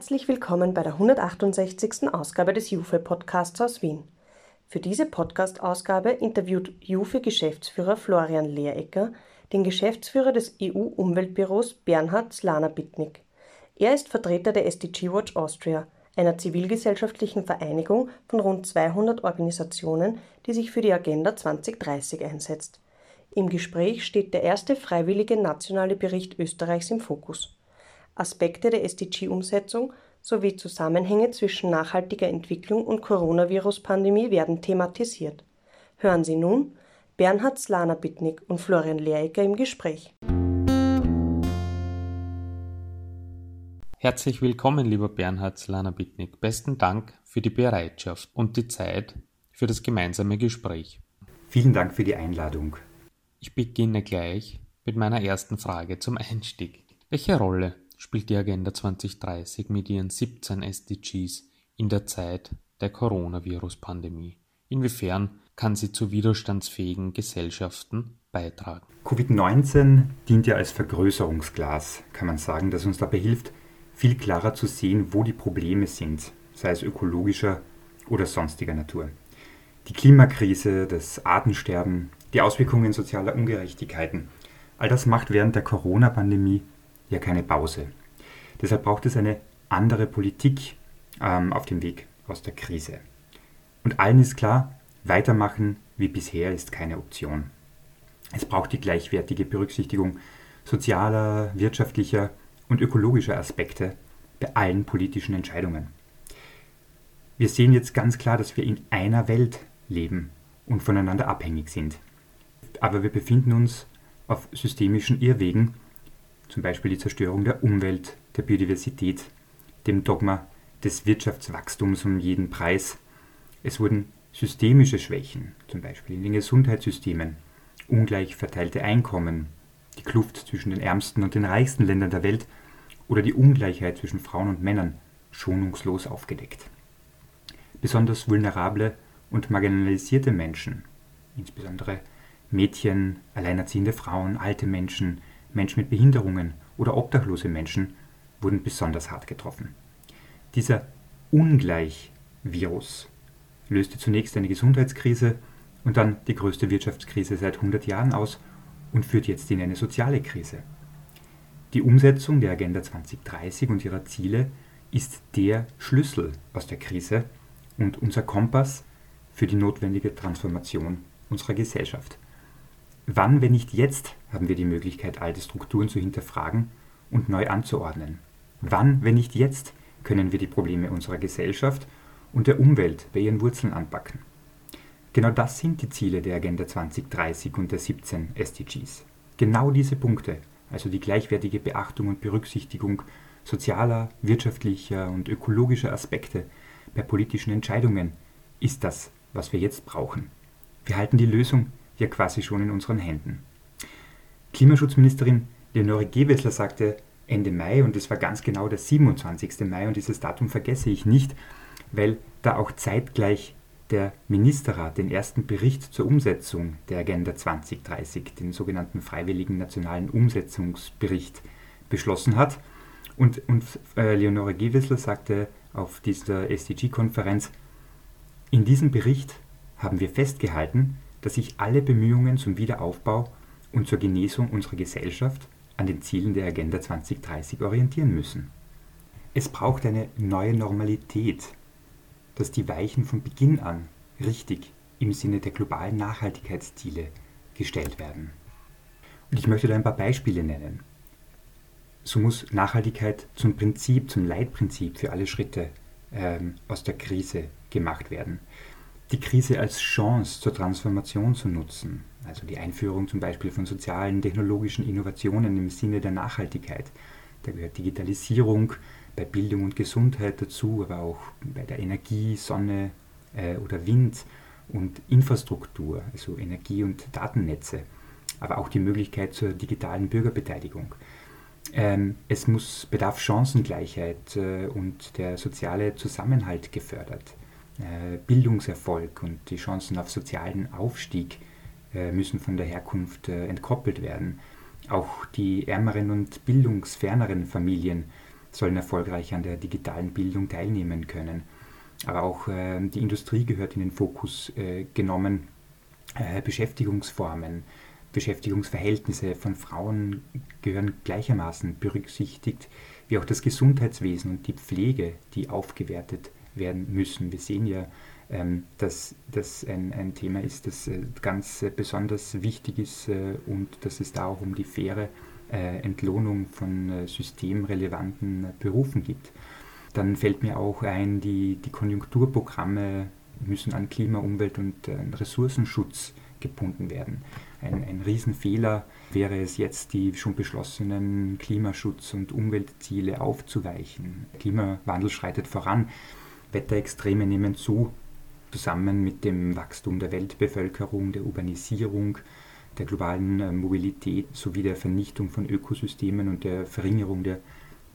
Herzlich willkommen bei der 168. Ausgabe des Jufe-Podcasts aus Wien. Für diese Podcast-Ausgabe interviewt Jufe-Geschäftsführer Florian Lehrecker den Geschäftsführer des EU-Umweltbüros Bernhard Slana-Bittnik. Er ist Vertreter der SDG Watch Austria, einer zivilgesellschaftlichen Vereinigung von rund 200 Organisationen, die sich für die Agenda 2030 einsetzt. Im Gespräch steht der erste freiwillige nationale Bericht Österreichs im Fokus. Aspekte der SDG-Umsetzung sowie Zusammenhänge zwischen nachhaltiger Entwicklung und Coronavirus-Pandemie werden thematisiert. Hören Sie nun Bernhard Slana-Bittnik und Florian Lehrecker im Gespräch. Herzlich willkommen, lieber Bernhard Slana-Bittnik. Besten Dank für die Bereitschaft und die Zeit für das gemeinsame Gespräch. Vielen Dank für die Einladung. Ich beginne gleich mit meiner ersten Frage zum Einstieg. Welche Rolle spielt die Agenda 2030 mit ihren 17 SDGs in der Zeit der Coronavirus-Pandemie? Inwiefern kann sie zu widerstandsfähigen Gesellschaften beitragen? Covid-19 dient ja als Vergrößerungsglas, kann man sagen, das uns dabei hilft, viel klarer zu sehen, wo die Probleme sind, sei es ökologischer oder sonstiger Natur. Die Klimakrise, das Artensterben, die Auswirkungen sozialer Ungerechtigkeiten, all das macht während der Corona-Pandemie ja keine Pause. Deshalb braucht es eine andere Politik ähm, auf dem Weg aus der Krise. Und allen ist klar, weitermachen wie bisher ist keine Option. Es braucht die gleichwertige Berücksichtigung sozialer, wirtschaftlicher und ökologischer Aspekte bei allen politischen Entscheidungen. Wir sehen jetzt ganz klar, dass wir in einer Welt leben und voneinander abhängig sind. Aber wir befinden uns auf systemischen Irrwegen zum Beispiel die Zerstörung der Umwelt, der Biodiversität, dem Dogma des Wirtschaftswachstums um jeden Preis. Es wurden systemische Schwächen, zum Beispiel in den Gesundheitssystemen, ungleich verteilte Einkommen, die Kluft zwischen den ärmsten und den reichsten Ländern der Welt oder die Ungleichheit zwischen Frauen und Männern schonungslos aufgedeckt. Besonders vulnerable und marginalisierte Menschen, insbesondere Mädchen, alleinerziehende Frauen, alte Menschen, Menschen mit Behinderungen oder obdachlose Menschen wurden besonders hart getroffen. Dieser Ungleichvirus löste zunächst eine Gesundheitskrise und dann die größte Wirtschaftskrise seit 100 Jahren aus und führt jetzt in eine soziale Krise. Die Umsetzung der Agenda 2030 und ihrer Ziele ist der Schlüssel aus der Krise und unser Kompass für die notwendige Transformation unserer Gesellschaft. Wann, wenn nicht jetzt, haben wir die Möglichkeit, alte Strukturen zu hinterfragen und neu anzuordnen? Wann, wenn nicht jetzt, können wir die Probleme unserer Gesellschaft und der Umwelt bei ihren Wurzeln anpacken? Genau das sind die Ziele der Agenda 2030 und der 17 SDGs. Genau diese Punkte, also die gleichwertige Beachtung und Berücksichtigung sozialer, wirtschaftlicher und ökologischer Aspekte bei politischen Entscheidungen, ist das, was wir jetzt brauchen. Wir halten die Lösung ja quasi schon in unseren Händen. Klimaschutzministerin Leonore Gewessler sagte Ende Mai, und es war ganz genau der 27. Mai, und dieses Datum vergesse ich nicht, weil da auch zeitgleich der Ministerrat den ersten Bericht zur Umsetzung der Agenda 2030, den sogenannten Freiwilligen Nationalen Umsetzungsbericht, beschlossen hat. Und, und äh, Leonore Gewessler sagte auf dieser SDG-Konferenz, in diesem Bericht haben wir festgehalten, dass sich alle Bemühungen zum Wiederaufbau und zur Genesung unserer Gesellschaft an den Zielen der Agenda 2030 orientieren müssen. Es braucht eine neue Normalität, dass die Weichen von Beginn an richtig im Sinne der globalen Nachhaltigkeitsziele gestellt werden. Und ich möchte da ein paar Beispiele nennen. So muss Nachhaltigkeit zum Prinzip, zum Leitprinzip für alle Schritte ähm, aus der Krise gemacht werden die Krise als Chance zur Transformation zu nutzen, also die Einführung zum Beispiel von sozialen, technologischen Innovationen im Sinne der Nachhaltigkeit. Da gehört Digitalisierung bei Bildung und Gesundheit dazu, aber auch bei der Energie, Sonne äh, oder Wind und Infrastruktur, also Energie- und Datennetze, aber auch die Möglichkeit zur digitalen Bürgerbeteiligung. Ähm, es muss bedarf Chancengleichheit äh, und der soziale Zusammenhalt gefördert. Äh, Bildungserfolg und die Chancen auf sozialen Aufstieg äh, müssen von der Herkunft äh, entkoppelt werden. Auch die ärmeren und bildungsferneren Familien sollen erfolgreich an der digitalen Bildung teilnehmen können. Aber auch die Industrie gehört in den Fokus genommen. Beschäftigungsformen, Beschäftigungsverhältnisse von Frauen gehören gleichermaßen berücksichtigt, wie auch das Gesundheitswesen und die Pflege, die aufgewertet werden müssen. Wir sehen ja, ähm, dass das ein, ein Thema ist, das äh, ganz äh, besonders wichtig ist äh, und dass es da auch um die faire Entlohnung von systemrelevanten Berufen geht. Dann fällt mir auch ein, die, die Konjunkturprogramme müssen an Klima, Umwelt und Ressourcenschutz gebunden werden. Ein, ein Riesenfehler wäre es jetzt, die schon beschlossenen Klimaschutz- und Umweltziele aufzuweichen. Klimawandel schreitet voran, Wetterextreme nehmen zu, zusammen mit dem Wachstum der Weltbevölkerung, der Urbanisierung, der globalen äh, Mobilität sowie der Vernichtung von Ökosystemen und der Verringerung der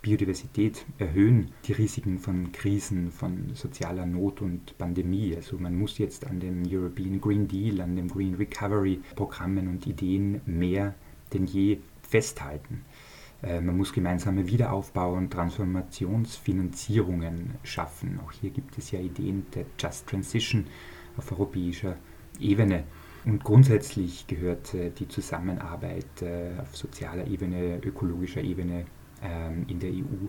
Biodiversität erhöhen die Risiken von Krisen, von sozialer Not und Pandemie. Also man muss jetzt an dem European Green Deal, an dem Green Recovery Programmen und Ideen mehr denn je festhalten. Äh, man muss gemeinsame Wiederaufbau- und Transformationsfinanzierungen schaffen. Auch hier gibt es ja Ideen der Just Transition auf europäischer Ebene. Und grundsätzlich gehört äh, die Zusammenarbeit äh, auf sozialer Ebene, ökologischer Ebene ähm, in der EU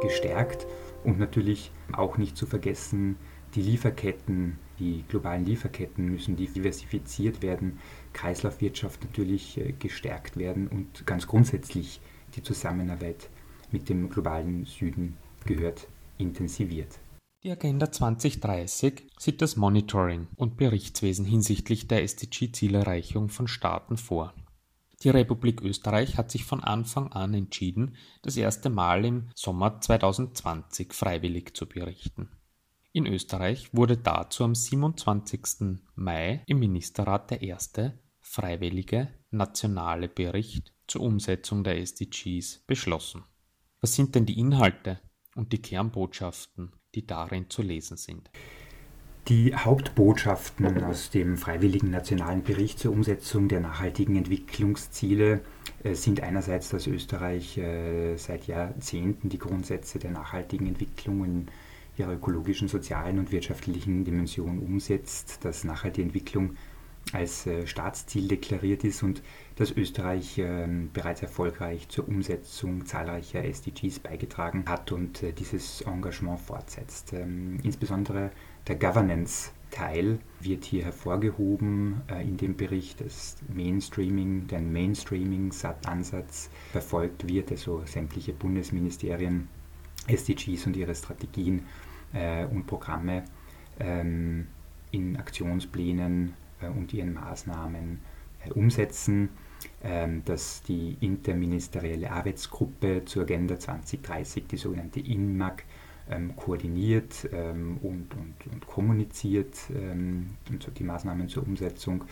gestärkt. Und natürlich auch nicht zu vergessen, die Lieferketten, die globalen Lieferketten müssen diversifiziert werden, Kreislaufwirtschaft natürlich gestärkt werden und ganz grundsätzlich die Zusammenarbeit mit dem globalen Süden gehört intensiviert. Die Agenda 2030 sieht das Monitoring und Berichtswesen hinsichtlich der SDG-Zielerreichung von Staaten vor. Die Republik Österreich hat sich von Anfang an entschieden, das erste Mal im Sommer 2020 freiwillig zu berichten. In Österreich wurde dazu am 27. Mai im Ministerrat der erste freiwillige nationale Bericht zur Umsetzung der SDGs beschlossen. Was sind denn die Inhalte und die Kernbotschaften, die darin zu lesen sind? Die Hauptbotschaften aus dem freiwilligen nationalen Bericht zur Umsetzung der nachhaltigen Entwicklungsziele äh, sind einerseits, dass Österreich äh, seit Jahrzehnten die Grundsätze der nachhaltigen Entwicklung in ihrer ökologischen, sozialen und wirtschaftlichen Dimension umsetzt, dass nachhaltige Entwicklung als äh, Staatsziel deklariert ist und dass Österreich ähm, bereits erfolgreich zur Umsetzung zahlreicher SDGs beigetragen hat und äh, dieses Engagement fortsetzt. Ähm, insbesondere der Governance-Teil wird hier hervorgehoben äh, in dem Bericht, dass Mainstreaming, der Mainstreaming-Ansatz verfolgt wird, also sämtliche Bundesministerien, SDGs und ihre Strategien und Programme ähm, in Aktionsplänen und ihren Maßnahmen äh, umsetzen, ähm, dass die interministerielle Arbeitsgruppe zur Agenda 2030, die sogenannte INMAG, ähm, koordiniert ähm, und, und, und kommuniziert und die Maßnahmen zur Umsetzung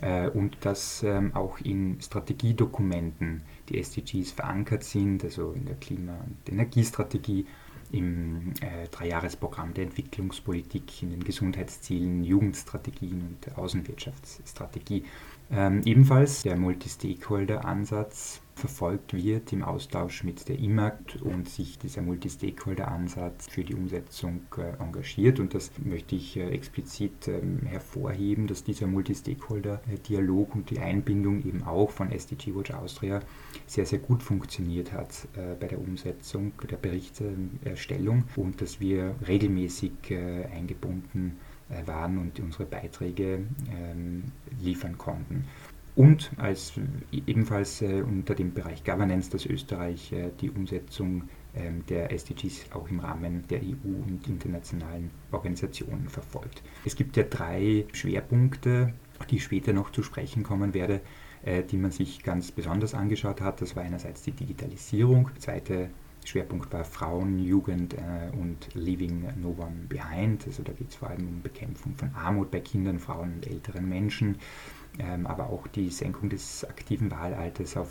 äh, und dass auch in Strategiedokumenten die SDGs verankert sind, also in der Klima- und Energiestrategie im äh, Dreijahresprogramm der Entwicklungspolitik, in den Gesundheitszielen, Jugendstrategien und Außenwirtschaftsstrategie. Ähm, ebenfalls der Multi-Stakeholder-Ansatz verfolgt wird im Austausch mit der IMAG und sich dieser Multi-Stakeholder-Ansatz für die Umsetzung äh, engagiert. Und das möchte ich äh, explizit ähm, hervorheben, dass dieser Multi-Stakeholder-Dialog und die Einbindung eben auch von SDG Watch Austria sehr, sehr gut funktioniert hat äh, bei der Umsetzung der Berichterstellung und dass wir regelmäßig eingebunden waren und unsere Beiträge ähm, liefern konnten. Und als ebenfalls äh, unter dem Bereich Governance, dass Österreich äh, die Umsetzung ähm, der SDGs auch im Rahmen der EU und internationalen Organisationen verfolgt. Es gibt ja drei Schwerpunkte, die ich später noch zu sprechen kommen werde, äh, die man sich ganz besonders angeschaut hat. Das war einerseits die Digitalisierung, der zweite Schwerpunkt war Frauen, Jugend und Leaving No One Behind. Also da geht es vor allem um Bekämpfung von Armut bei Kindern, Frauen und älteren Menschen ähm, aber auch die Senkung des aktiven Wahlalters auf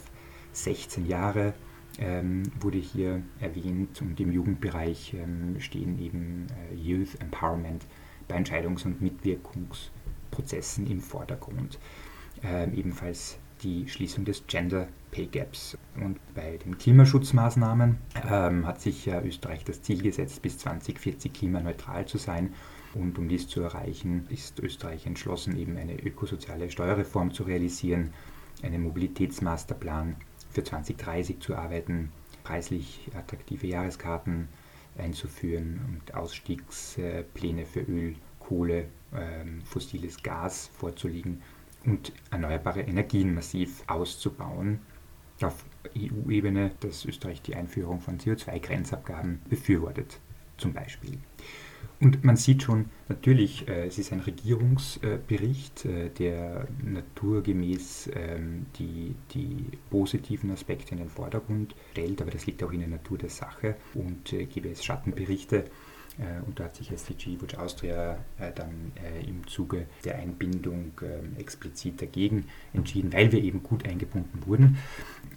16 Jahre ähm, wurde hier erwähnt und im Jugendbereich ähm, stehen eben äh, Youth Empowerment bei Entscheidungs- und Mitwirkungsprozessen im Vordergrund. Ähm, ebenfalls die Schließung des Gender Pay Gaps. Und bei den Klimaschutzmaßnahmen ähm, hat sich ja Österreich das Ziel gesetzt, bis 2040 klimaneutral zu sein. Und um dies zu erreichen, ist Österreich entschlossen, eben eine ökosoziale Steuerreform zu realisieren, einen Mobilitätsmasterplan für 2030 zu arbeiten, preislich attraktive Jahreskarten einzuführen und Ausstiegspläne für Öl, Kohle, ähm, fossiles Gas vorzulegen und erneuerbare Energien massiv auszubauen. Auf EU-Ebene, dass Österreich die Einführung von CO2-Grenzabgaben befürwortet, zum Beispiel. Und man sieht schon, natürlich, äh, es ist ein Regierungsbericht, äh, der naturgemäß ähm, die, die positiven Aspekte in den Vordergrund stellt, aber das liegt auch in der Natur der Sache und äh, gäbe es Schattenberichte. Äh, und da hat sich SDG Watch Austria äh, dann äh, im Zuge der Einbindung ähm, explizit dagegen entschieden, weil wir eben gut eingebunden wurden.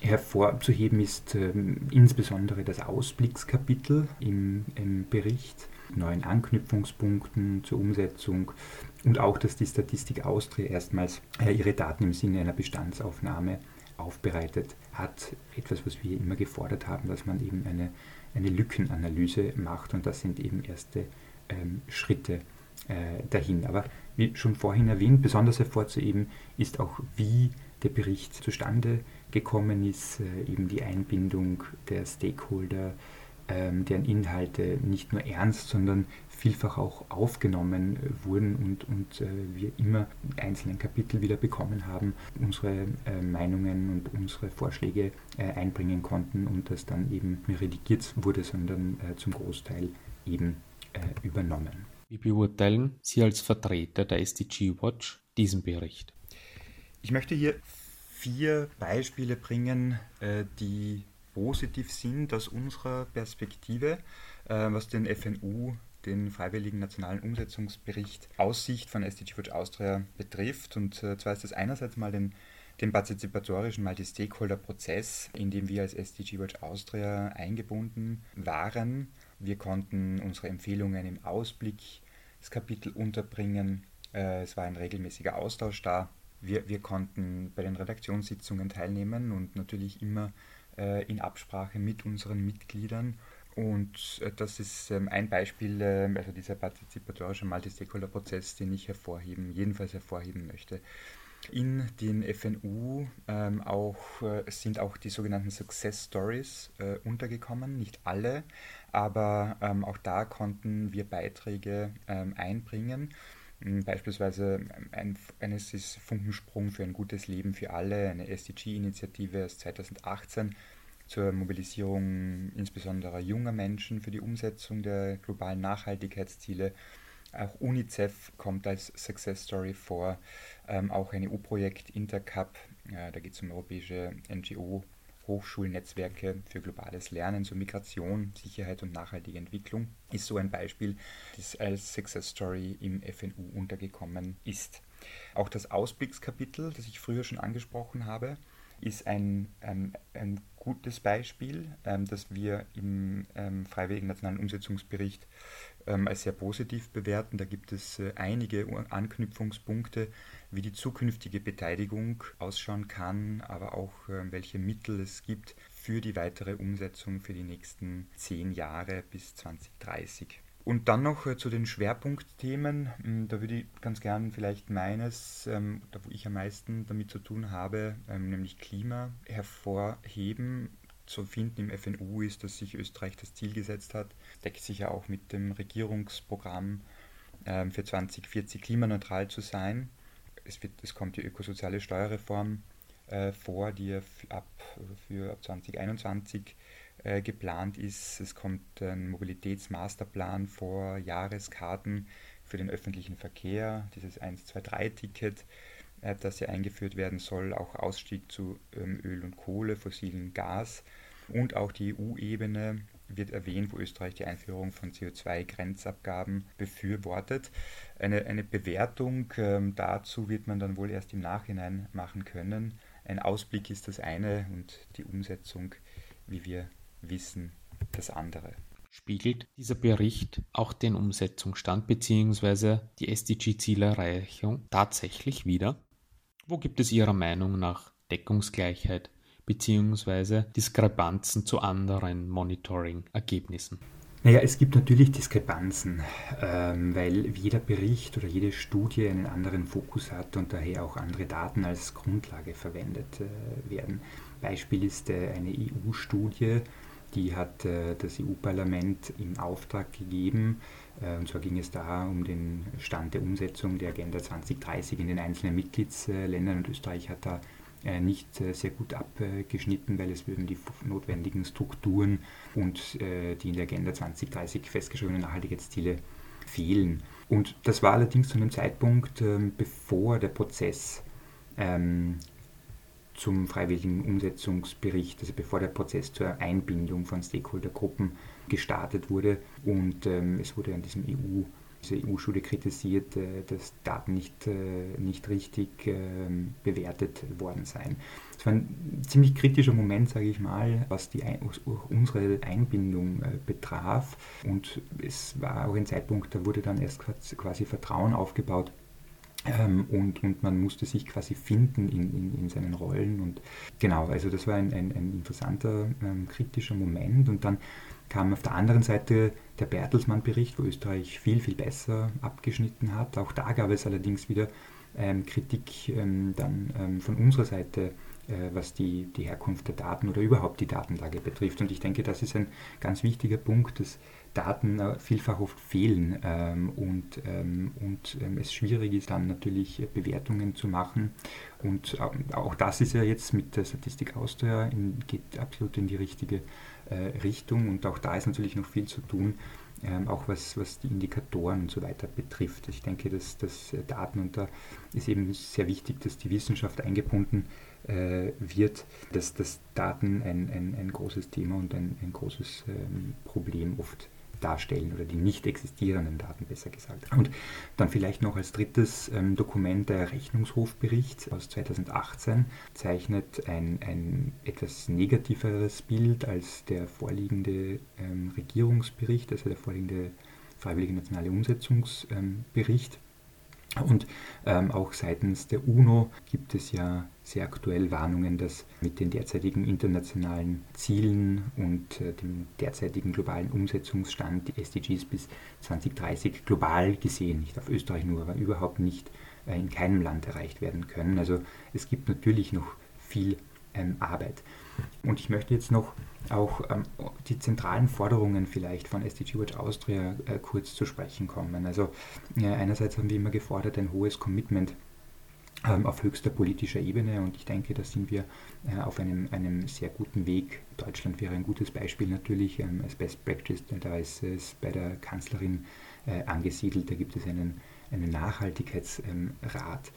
Hervorzuheben ist ähm, insbesondere das Ausblickskapitel im, im Bericht neuen Anknüpfungspunkten zur Umsetzung und auch, dass die Statistik Austria erstmals äh, ihre Daten im Sinne einer Bestandsaufnahme aufbereitet hat. Etwas, was wir immer gefordert haben, dass man eben eine, eine Lückenanalyse macht und das sind eben erste ähm, Schritte äh, dahin. Aber wie schon vorhin erwähnt, besonders hervorzuheben ist auch, wie der Bericht zustande gekommen ist, äh, eben die Einbindung der Stakeholder, deren Inhalte nicht nur ernst, sondern vielfach auch aufgenommen wurden und, und äh, wir immer in einzelnen Kapitel wieder bekommen haben, unsere äh, Meinungen und unsere Vorschläge äh, einbringen konnten und das dann eben nicht redigiert wurde, sondern äh, zum Großteil eben äh, übernommen. Wie beurteilen Sie als Vertreter der SDG Watch diesen Bericht? Ich möchte hier vier Beispiele bringen, die positiv sind aus unserer Perspektive, äh, was den FNU, den Freiwilligen Nationalen Umsetzungsbericht Aussicht von SDG Watch Austria betrifft. Und äh, zwar ist das einerseits mal den, den partizipatorischen Multi-Stakeholder-Prozess, in dem wir als SDG Watch Austria eingebunden waren. Wir konnten unsere Empfehlungen im Ausblickskapitel unterbringen. Äh, es war ein regelmäßiger Austausch da. Wir, wir konnten bei den Redaktionssitzungen teilnehmen und natürlich immer äh, in Absprache mit unseren Mitgliedern. Und äh, das ist ähm, ein Beispiel, ähm, also dieser partizipatorische Multi-Stakeholder-Prozess, den ich hervorheben, jedenfalls hervorheben möchte. In den FNU ähm, auch, äh, sind auch die sogenannten Success Stories äh, untergekommen, nicht alle, aber ähm, auch da konnten wir Beiträge ähm, einbringen. Hm, beispielsweise ein, eines ist Funkensprung für ein gutes Leben für alle, eine SDG-Initiative aus 2018 zur Mobilisierung insbesondere junger Menschen für die Umsetzung der globalen Nachhaltigkeitsziele. Auch UNICEF kommt als Success Story vor, ähm, auch ein EU-Projekt Intercap, äh, da geht es um europäische NGO Hochschulnetzwerke für globales Lernen zur Migration, Sicherheit und nachhaltige Entwicklung ist so ein Beispiel, das als Success Story im FNU untergekommen ist. Auch das Ausblickskapitel, das ich früher schon angesprochen habe, ist ein, ein, ein gutes Beispiel, ähm, das wir im ähm, Freiwilligen Nationalen Umsetzungsbericht ähm, als sehr positiv bewerten. Da gibt es äh, einige Anknüpfungspunkte, wie die zukünftige Beteiligung ausschauen kann, aber auch äh, welche Mittel es gibt für die weitere Umsetzung für die nächsten zehn Jahre bis 2030. Und dann noch äh, zu den Schwerpunktthemen. Hm, da würde ich ganz gern vielleicht meines, ähm, da wo ich am meisten damit zu tun habe, ähm, nämlich Klima hervorheben zu finden im FNU ist, dass sich Österreich das Ziel gesetzt hat, deckt sich ja auch mit dem Regierungsprogramm ähm, für 2040 klimaneutral zu sein. Es, wird, es kommt die ökosoziale Steuerreform äh, vor, die ab, für ab 2021 äh, geplant ist. Es kommt ein Mobilitätsmasterplan vor, Jahreskarten für den öffentlichen Verkehr, dieses 123-Ticket, äh, das ja eingeführt werden soll, auch Ausstieg zu ähm, Öl und Kohle, fossilen Gas und auch die EU-Ebene wird erwähnt, wo Österreich die Einführung von CO2-Grenzabgaben befürwortet. Eine, eine Bewertung ähm, dazu wird man dann wohl erst im Nachhinein machen können. Ein Ausblick ist das eine und die Umsetzung, wie wir wissen, das andere. Spiegelt dieser Bericht auch den Umsetzungsstand bzw. die SDG-Zielerreichung tatsächlich wider? Wo gibt es Ihrer Meinung nach Deckungsgleichheit bzw. Diskrepanzen zu anderen Monitoring-Ergebnissen? Naja, es gibt natürlich Diskrepanzen, ähm, weil jeder Bericht oder jede Studie einen anderen Fokus hat und daher auch andere Daten als Grundlage verwendet äh, werden. Beispiel ist äh, eine EU-Studie, die hat äh, das EU-Parlament im Auftrag gegeben. Äh, und zwar ging es da um den Stand der Umsetzung der Agenda 2030 in den einzelnen Mitgliedsländern. Und Österreich hat da äh, nicht äh, sehr gut abgeschnitten, weil es eben die notwendigen Strukturen und die in der Agenda 2030 festgeschriebenen Nachhaltigkeitsziele fehlen. Und das war allerdings zu einem Zeitpunkt, ähm, bevor der Prozess ähm, zum freiwilligen Umsetzungsbericht, also bevor der Prozess zur Einbindung von Stakeholdergruppen gestartet wurde. Und ähm, es wurde an diesem EU diese EU-Schule kritisiert, äh, dass Daten nicht, äh, nicht richtig ähm, bewertet worden seien. Es war ein ziemlich kritischer Moment, sage ich mal, was die, unsere Einbindung äh, betraf. Und es war auch ein Zeitpunkt, da wurde dann erst quasi Vertrauen aufgebaut. Ähm, und, und man musste sich quasi finden in, in, in seinen Rollen. Und genau, also das war ein, ein, ein interessanter, ähm, kritischer Moment. Und dann kam auf der anderen Seite der Bertelsmann-Bericht, wo Österreich viel, viel besser abgeschnitten hat. Auch da gab es allerdings wieder ähm, Kritik ähm, dann ähm, von unserer Seite, äh, was die, die Herkunft der Daten oder überhaupt die Datenlage betrifft. Und ich denke, das ist ein ganz wichtiger Punkt, dass Daten äh, vielfach oft fehlen ähm, und, ähm, und ähm, es schwierig ist dann natürlich äh, Bewertungen zu machen. Und auch das ist ja jetzt mit der Statistik Austria, in, geht absolut in die richtige äh, Richtung und auch da ist natürlich noch viel zu tun, ähm, auch was, was die Indikatoren und so weiter betrifft. Ich denke, dass, dass äh, Daten und da ist eben sehr wichtig, dass die Wissenschaft eingebunden äh, wird, dass, dass Daten ein, ein, ein großes Thema und ein, ein großes ähm, Problem oft darstellen oder die nicht existierenden Daten besser gesagt. Und dann vielleicht noch als drittes ähm, Dokument der Rechnungshofbericht aus 2018 zeichnet ein, ein etwas negativeres Bild als der vorliegende ähm, Regierungsbericht, also der vorliegende Freiwillige Nationale Umsetzungsbericht. Ähm, und ähm, auch seitens der UNO gibt es ja sehr aktuell Warnungen, dass mit den derzeitigen internationalen Zielen und äh, dem derzeitigen globalen Umsetzungsstand die SDGs bis 2030 global gesehen, nicht auf Österreich nur, aber überhaupt nicht äh, in keinem Land erreicht werden können. Also es gibt natürlich noch viel ähm, Arbeit. Und ich möchte jetzt noch auch ähm, die zentralen Forderungen vielleicht von SDG Watch Austria äh, kurz zu sprechen kommen. Also äh, einerseits haben wir immer gefordert ein hohes Commitment ähm, auf höchster politischer Ebene und ich denke, da sind wir äh, auf einem, einem sehr guten Weg. Deutschland wäre ein gutes Beispiel natürlich ähm, als Best Practice, da ist es bei der Kanzlerin äh, angesiedelt, da gibt es einen, einen Nachhaltigkeitsrat.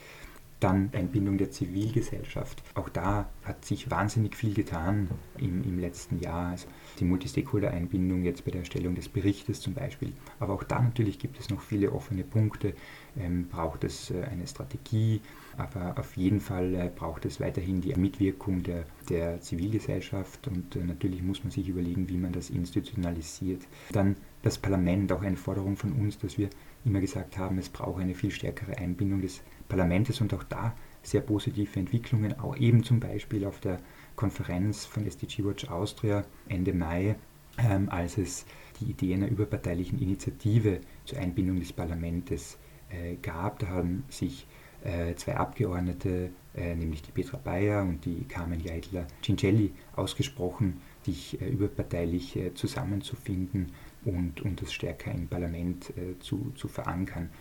Dann Einbindung der Zivilgesellschaft. Auch da hat sich wahnsinnig viel getan im, im letzten Jahr. Also die Multistakeholder-Einbindung jetzt bei der Erstellung des Berichtes zum Beispiel. Aber auch da natürlich gibt es noch viele offene Punkte. Ähm, braucht es äh, eine Strategie, aber auf jeden Fall äh, braucht es weiterhin die Mitwirkung der, der Zivilgesellschaft und äh, natürlich muss man sich überlegen, wie man das institutionalisiert. Dann das Parlament, auch eine Forderung von uns, dass wir immer gesagt haben, es braucht eine viel stärkere Einbindung des Parlaments und auch da sehr positive Entwicklungen, auch eben zum Beispiel auf der Konferenz von SDG Watch Austria Ende Mai, ähm, als es die Idee einer überparteilichen Initiative zur Einbindung des Parlaments äh, gab. Da haben sich äh, zwei Abgeordnete, äh, nämlich die Petra Bayer und die Carmen Jeidler Cincelli, ausgesprochen, sich äh, überparteilich äh, zusammenzufinden und, und das stärker im Parlament äh, zu, zu verankern.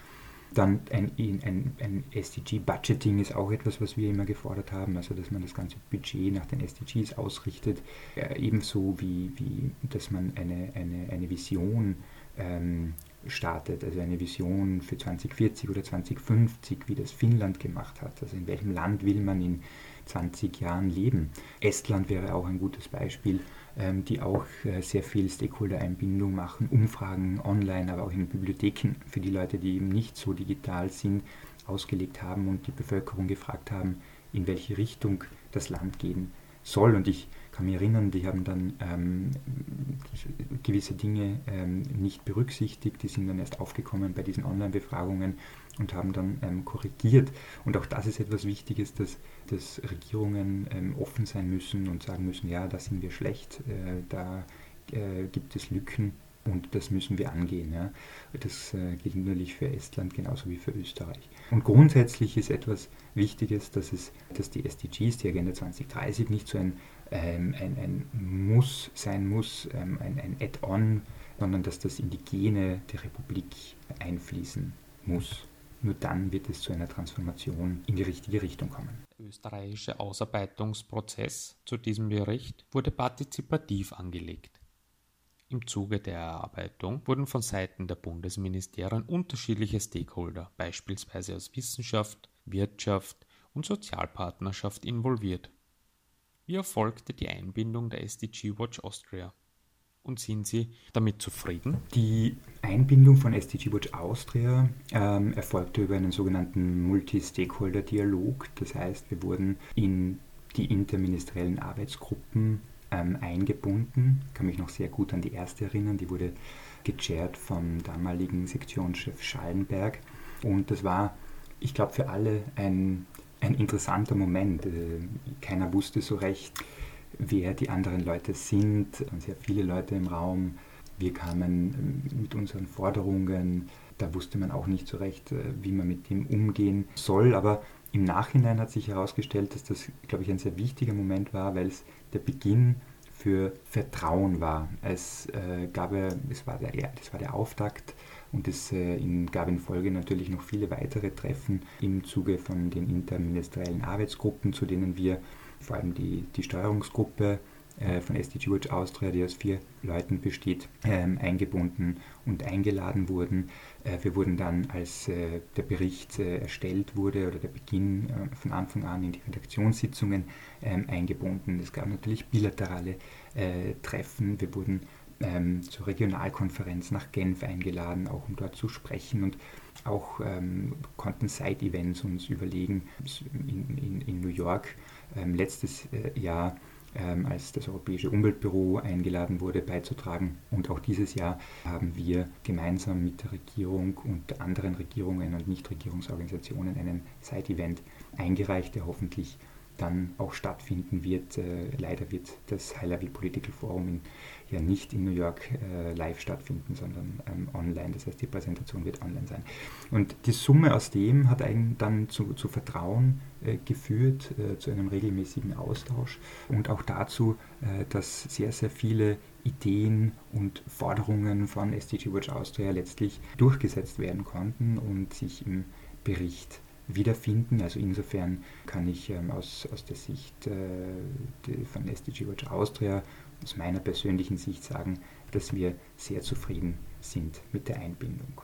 Dann ein, ein, ein SDG-Budgeting ist auch etwas, was wir immer gefordert haben, also dass man das ganze Budget nach den SDGs ausrichtet, äh, ebenso wie, wie dass man eine, eine, eine Vision ähm, startet, also eine Vision für 2040 oder 2050, wie das Finnland gemacht hat. Also in welchem Land will man in 20 Jahren leben? Estland wäre auch ein gutes Beispiel die auch äh, sehr viel Stakeholder-Einbindung machen, Umfragen online, aber auch in Bibliotheken für die Leute, die eben nicht so digital sind, ausgelegt haben und die Bevölkerung gefragt haben, in welche Richtung das Land gehen soll. Und ich kann mich erinnern, die haben dann ähm, gewisse Dinge ähm, nicht berücksichtigt, die sind dann erst aufgekommen bei diesen Online-Befragungen und haben dann ähm, korrigiert. Und auch das ist etwas Wichtiges, dass, dass Regierungen ähm, offen sein müssen und sagen müssen, ja, da sind wir schlecht, äh, da äh, gibt es Lücken und das müssen wir angehen. Ja. Das äh, gilt natürlich für Estland genauso wie für Österreich. Und grundsätzlich ist etwas Wichtiges, dass, es, dass die SDGs, die Agenda 2030, nicht so ein, ein, ein Muss sein muss, ähm, ein, ein Add-on, sondern dass das in die Gene der Republik einfließen muss. Nur dann wird es zu einer Transformation in die richtige Richtung kommen. Der österreichische Ausarbeitungsprozess zu diesem Bericht wurde partizipativ angelegt. Im Zuge der Erarbeitung wurden von Seiten der Bundesministerien unterschiedliche Stakeholder, beispielsweise aus Wissenschaft, Wirtschaft und Sozialpartnerschaft, involviert. Wie erfolgte die Einbindung der SDG Watch Austria? Und sind Sie damit zufrieden? Die Einbindung von SDG Watch Austria ähm, erfolgte über einen sogenannten Multi-Stakeholder-Dialog. Das heißt, wir wurden in die interministeriellen Arbeitsgruppen ähm, eingebunden. Ich kann mich noch sehr gut an die erste erinnern, die wurde gechairt vom damaligen Sektionschef Schallenberg. Und das war, ich glaube, für alle ein, ein interessanter Moment. Äh, keiner wusste so recht, wer die anderen Leute sind. Sehr viele Leute im Raum. Wir kamen ähm, mit unseren Forderungen. Da wusste man auch nicht so recht, äh, wie man mit dem umgehen soll. Aber im Nachhinein hat sich herausgestellt, dass das, glaube ich, ein sehr wichtiger Moment war, weil es der Beginn für Vertrauen war. Es, äh, gab, es war der, das war der Auftakt und es äh, gab in Folge natürlich noch viele weitere Treffen im Zuge von den interministeriellen Arbeitsgruppen, zu denen wir vor allem die, die Steuerungsgruppe äh, von SDG Watch Austria, die aus vier Leuten besteht, ähm, eingebunden und eingeladen wurden. Äh, wir wurden dann, als äh, der Bericht erstellt wurde oder der Beginn von Anfang an in die Redaktionssitzungen ähm, eingebunden. Es gab natürlich bilaterale Treffen. Wir wurden ähm, zur Regionalkonferenz nach Genf eingeladen, auch um dort zu sprechen und auch ähm, konnten Side-Events uns überlegen. In, in, in New York ähm, letztes äh, Jahr ähm, als das Europäische Umweltbüro eingeladen wurde, beizutragen. Und auch dieses Jahr haben wir gemeinsam mit der Regierung und anderen Regierungen und Nichtregierungsorganisationen einen Side-Event eingereicht, der hoffentlich dann auch stattfinden wird. Äh, leider wird das High-Level Political Forum in, ja nicht in New York äh, live stattfinden, sondern ähm, online. Das heißt, die Präsentation wird online sein. Und die Summe aus dem hat einen dann zu, zu Vertrauen äh, geführt, äh, zu einem regelmäßigen Austausch und auch dazu, äh, dass sehr, sehr viele Ideen und Forderungen von SDG Watch Austria letztlich durchgesetzt werden konnten und sich im Bericht wiederfinden. Also insofern kann ich ähm, aus, aus der Sicht äh, von SDG Watch Austria, aus meiner persönlichen Sicht sagen, dass wir sehr zufrieden sind mit der Einbindung.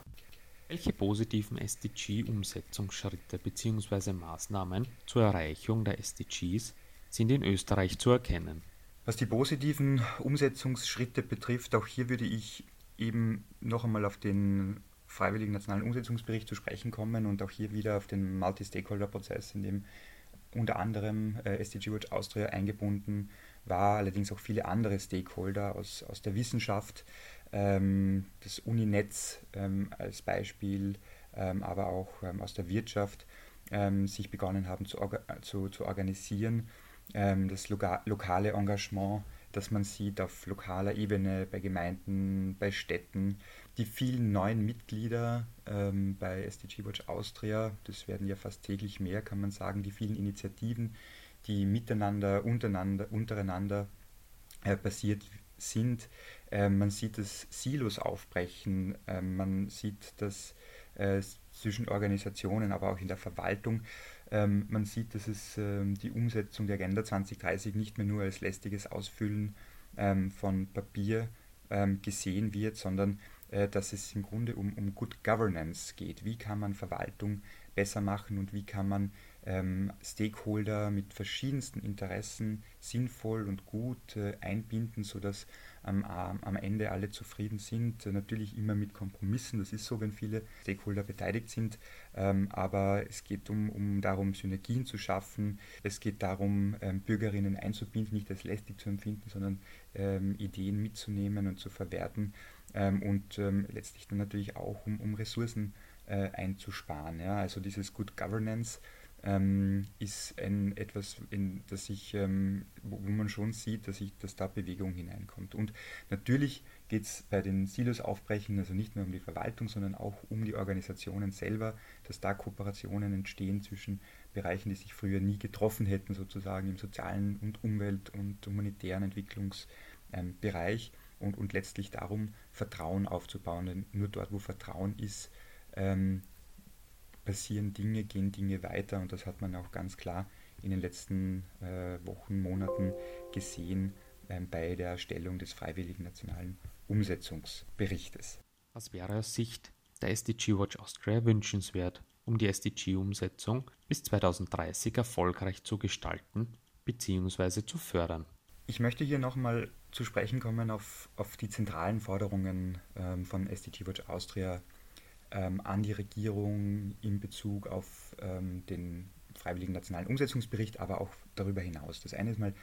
Welche positiven SDG-Umsetzungsschritte bzw. Maßnahmen zur Erreichung der SDGs sind in Österreich zu erkennen? Was die positiven Umsetzungsschritte betrifft, auch hier würde ich eben noch einmal auf den freiwilligen nationalen Umsetzungsbericht zu sprechen kommen und auch hier wieder auf den Multi-Stakeholder-Prozess, in dem unter anderem äh, SDG Watch Austria eingebunden war, allerdings auch viele andere Stakeholder aus, aus der Wissenschaft, ähm, das Uninetz ähm, als Beispiel, ähm, aber auch ähm, aus der Wirtschaft ähm, sich begonnen haben zu, zu, zu organisieren. Ähm, das loka lokale Engagement, das man sieht auf lokaler Ebene, bei Gemeinden, bei Städten, die vielen neuen Mitglieder ähm, bei SDG Watch Austria, das werden ja fast täglich mehr, kann man sagen, die vielen Initiativen, die miteinander, untereinander, untereinander äh, basiert sind. Äh, man sieht das Silos aufbrechen, äh, man sieht das äh, zwischen Organisationen, aber auch in der Verwaltung. Ähm, man sieht, dass es ähm, die Umsetzung der Agenda 2030 nicht mehr nur als lästiges Ausfüllen ähm, von Papier ähm, gesehen wird, sondern äh, dass es im Grunde um, um Good Governance geht. Wie kann man Verwaltung besser machen und wie kann man ähm, Stakeholder mit verschiedensten Interessen sinnvoll und gut äh, einbinden, sodass am, am Ende alle zufrieden sind. Natürlich immer mit Kompromissen, das ist so, wenn viele Stakeholder beteiligt sind. Ähm, aber es geht um, um darum, Synergien zu schaffen. Es geht darum, ähm, Bürgerinnen einzubinden, nicht als lästig zu empfinden, sondern ähm, Ideen mitzunehmen und zu verwerten. Und letztlich dann natürlich auch um, um Ressourcen äh, einzusparen. Ja? Also dieses Good Governance ähm, ist ein, etwas, in, das ich, ähm, wo, wo, man schon sieht, dass, ich, dass da Bewegung hineinkommt. Und natürlich geht es bei den Silos aufbrechen, also nicht nur um die Verwaltung, sondern auch um die Organisationen selber, dass da Kooperationen entstehen zwischen Bereichen, die sich früher nie getroffen hätten, sozusagen im sozialen und Umwelt- und humanitären Entwicklungsbereich ähm, und, und letztlich darum, Vertrauen aufzubauen. Denn nur dort, wo Vertrauen ist, ähm, passieren Dinge, gehen Dinge weiter und das hat man auch ganz klar in den letzten äh, Wochen, Monaten gesehen äh, bei der Erstellung des Freiwilligen Nationalen Umsetzungsberichtes. Was wäre aus Sicht der SDG Watch Austria wünschenswert, um die SDG-Umsetzung bis 2030 erfolgreich zu gestalten bzw. zu fördern? Ich möchte hier nochmal zu sprechen kommen auf, auf die zentralen Forderungen ähm, von SDG Watch Austria ähm, an die Regierung in Bezug auf ähm, den Freiwilligen Nationalen Umsetzungsbericht, aber auch darüber hinaus. Das eine ist mal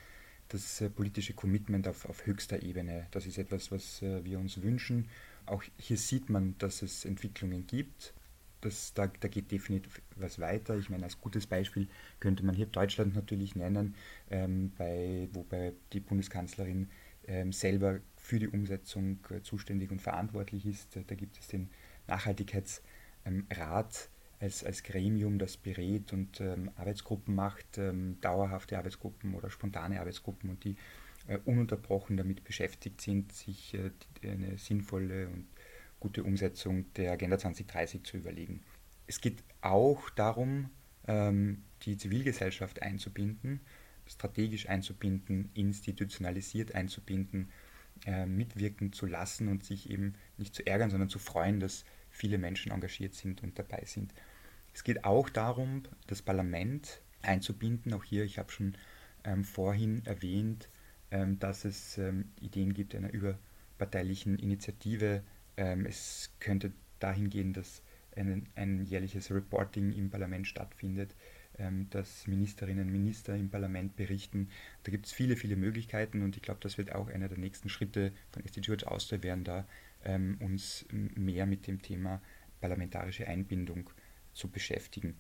das äh, politische Commitment auf, auf höchster Ebene. Das ist etwas, was äh, wir uns wünschen. Auch hier sieht man, dass es Entwicklungen gibt. Das, da, da geht definitiv was weiter. Ich meine, als gutes Beispiel könnte man hier Deutschland natürlich nennen, ähm, bei, wobei die Bundeskanzlerin ähm, selber für die Umsetzung äh, zuständig und verantwortlich ist. Da gibt es den Nachhaltigkeitsrat als, als Gremium, das berät und ähm, Arbeitsgruppen macht, ähm, dauerhafte Arbeitsgruppen oder spontane Arbeitsgruppen und die äh, ununterbrochen damit beschäftigt sind, sich äh, eine sinnvolle und gute Umsetzung der Agenda 2030 zu überlegen. Es geht auch darum, ähm, die Zivilgesellschaft einzubinden, strategisch einzubinden, institutionalisiert einzubinden, äh, mitwirken zu lassen und sich eben nicht zu ärgern, sondern zu freuen, dass viele Menschen engagiert sind und dabei sind. Es geht auch darum, das Parlament einzubinden. Auch hier, ich habe schon ähm, vorhin erwähnt, ähm, dass es ähm, Ideen gibt einer überparteilichen Initiative. Ähm, es könnte dahin gehen, dass ein, ein jährliches Reporting im Parlament stattfindet, ähm, dass Ministerinnen und Minister im Parlament berichten. Da gibt es viele, viele Möglichkeiten und ich glaube, das wird auch einer der nächsten Schritte von SDG Austria werden, da ähm, uns mehr mit dem Thema parlamentarische Einbindung zu beschäftigen.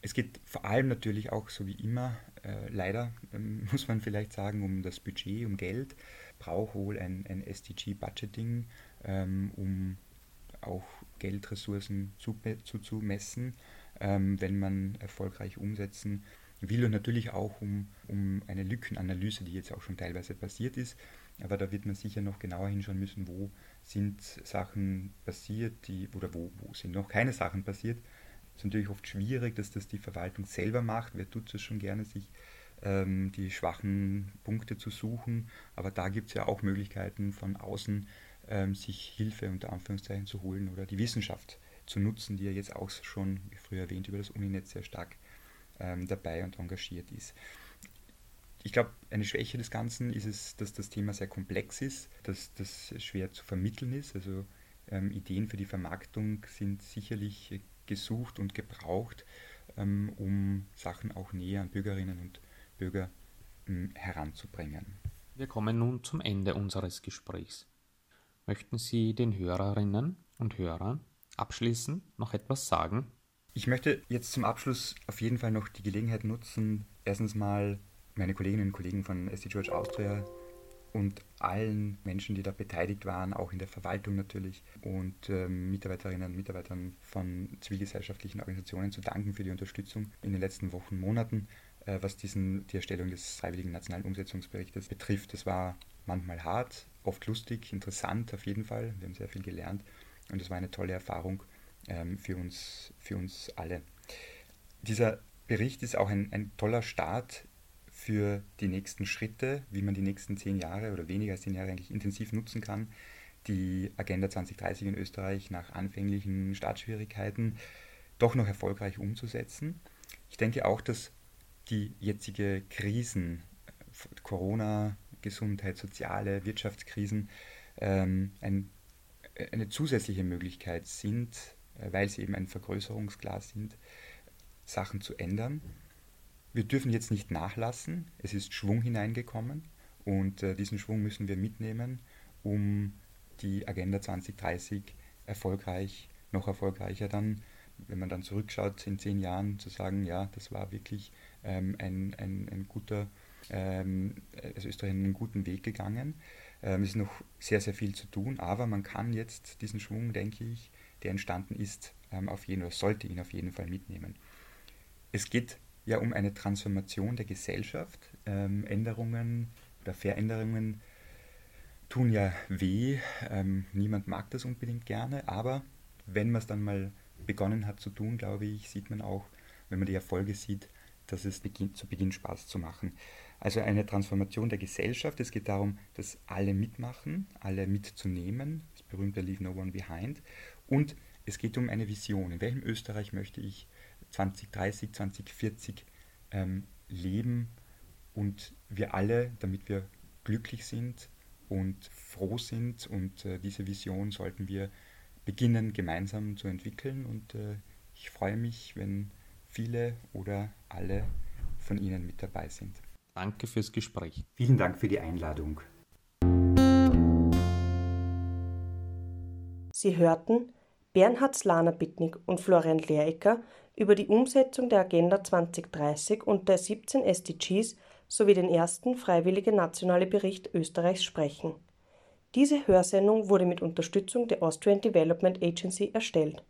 Es geht vor allem natürlich auch, so wie immer, äh, leider ähm, muss man vielleicht sagen, um das Budget, um Geld, braucht wohl ein, ein SDG-Budgeting, ähm, um auch Geldressourcen zuzumessen, zu ähm, wenn man erfolgreich umsetzen will und natürlich auch um, um eine Lückenanalyse, die jetzt auch schon teilweise passiert ist, aber da wird man sicher noch genauer hinschauen müssen, wo sind Sachen passiert, die, oder wo, wo sind noch keine Sachen passiert. Es ist natürlich oft schwierig, dass das die Verwaltung selber macht. Wer tut es schon gerne, sich ähm, die schwachen Punkte zu suchen? Aber da gibt es ja auch Möglichkeiten von außen, ähm, sich Hilfe unter Anführungszeichen zu holen oder die Wissenschaft zu nutzen, die ja jetzt auch schon, wie früher erwähnt, über das Uninetz sehr stark ähm, dabei und engagiert ist ich glaube, eine Schwäche des Ganzen ist es, dass das Thema sehr komplex ist, dass das schwer zu vermitteln ist. Also ähm, Ideen für die Vermarktung sind sicherlich gesucht und gebraucht, ähm, um Sachen auch näher an Bürgerinnen und Bürger ähm, heranzubringen. Wir kommen nun zum Ende unseres Gesprächs. Möchten Sie den Hörerinnen und Hörern abschließend noch etwas sagen? Ich möchte jetzt zum Abschluss auf jeden Fall noch die Gelegenheit nutzen, erstens mal meine Kolleginnen und Kollegen von SD George Austria und allen Menschen, die da beteiligt waren, auch in der Verwaltung natürlich und ähm, Mitarbeiterinnen und Mitarbeitern von zivilgesellschaftlichen Organisationen zu danken für die Unterstützung in den letzten Wochen, Monaten, äh, was diesen, die Erstellung des Freiwilligen Nationalen Umsetzungsberichtes betrifft. Das war manchmal hart, oft lustig, interessant auf jeden Fall. Wir haben sehr viel gelernt und es war eine tolle Erfahrung ähm, für, uns, für uns alle. Dieser Bericht ist auch ein, ein toller Start für die nächsten Schritte, wie man die nächsten zehn Jahre oder weniger als zehn Jahre eigentlich intensiv nutzen kann, die Agenda 2030 in Österreich nach anfänglichen Startschwierigkeiten doch noch erfolgreich umzusetzen. Ich denke auch, dass die jetzige Krisen, Corona, Gesundheit, soziale, Wirtschaftskrisen ähm, ein, eine zusätzliche Möglichkeit sind, äh, weil sie eben ein Vergrößerungsglas sind, Sachen zu ändern. Wir dürfen jetzt nicht nachlassen. Es ist Schwung hineingekommen und äh, diesen Schwung müssen wir mitnehmen, um die Agenda 2030 erfolgreich, noch erfolgreicher dann, wenn man dann zurückschaut in zehn Jahren, zu sagen, ja, das war wirklich ähm, ein, ein, ein guter, ähm, also Österreich einen guten Weg gegangen. Ähm, es ist noch sehr, sehr viel zu tun, aber man kann jetzt diesen Schwung, denke ich, der entstanden ist, ähm, auf jeden oder sollte ihn auf jeden Fall mitnehmen. Es geht ja um eine Transformation der Gesellschaft. Ähm, Änderungen oder Veränderungen tun ja weh. Niemand mag das unbedingt gerne, aber wenn man es dann mal begonnen hat zu tun, glaube ich, sieht man auch, wenn man die Erfolge sieht, dass es beginnt, zu Beginn Spaß zu machen. Also eine Transformation der Gesellschaft. Es geht darum, dass alle mitmachen, alle mitzunehmen, das berühmte Leave No One Behind. Und es geht um eine Vision. In welchem Österreich möchte ich 2030, 2040 ähm, leben und wir alle, damit wir glücklich sind und froh sind und äh, diese Vision sollten wir beginnen gemeinsam zu entwickeln und äh, ich freue mich, wenn viele oder alle von Ihnen mit dabei sind. Danke fürs Gespräch. Vielen Dank für die Einladung. Sie hörten Bernhard Slana-Bittnig und Florian Lehrecker über die Umsetzung der Agenda 2030 und der 17 SDGs sowie den ersten freiwillige nationale Bericht Österreichs sprechen. Diese Hörsendung wurde mit Unterstützung der Austrian Development Agency erstellt.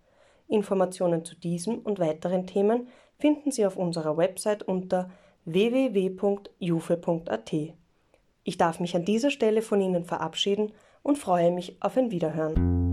Informationen zu diesem und weiteren Themen finden Sie auf unserer Website unter www.jufe.at. Ich darf mich an dieser Stelle von Ihnen verabschieden und freue mich auf ein Wiederhören.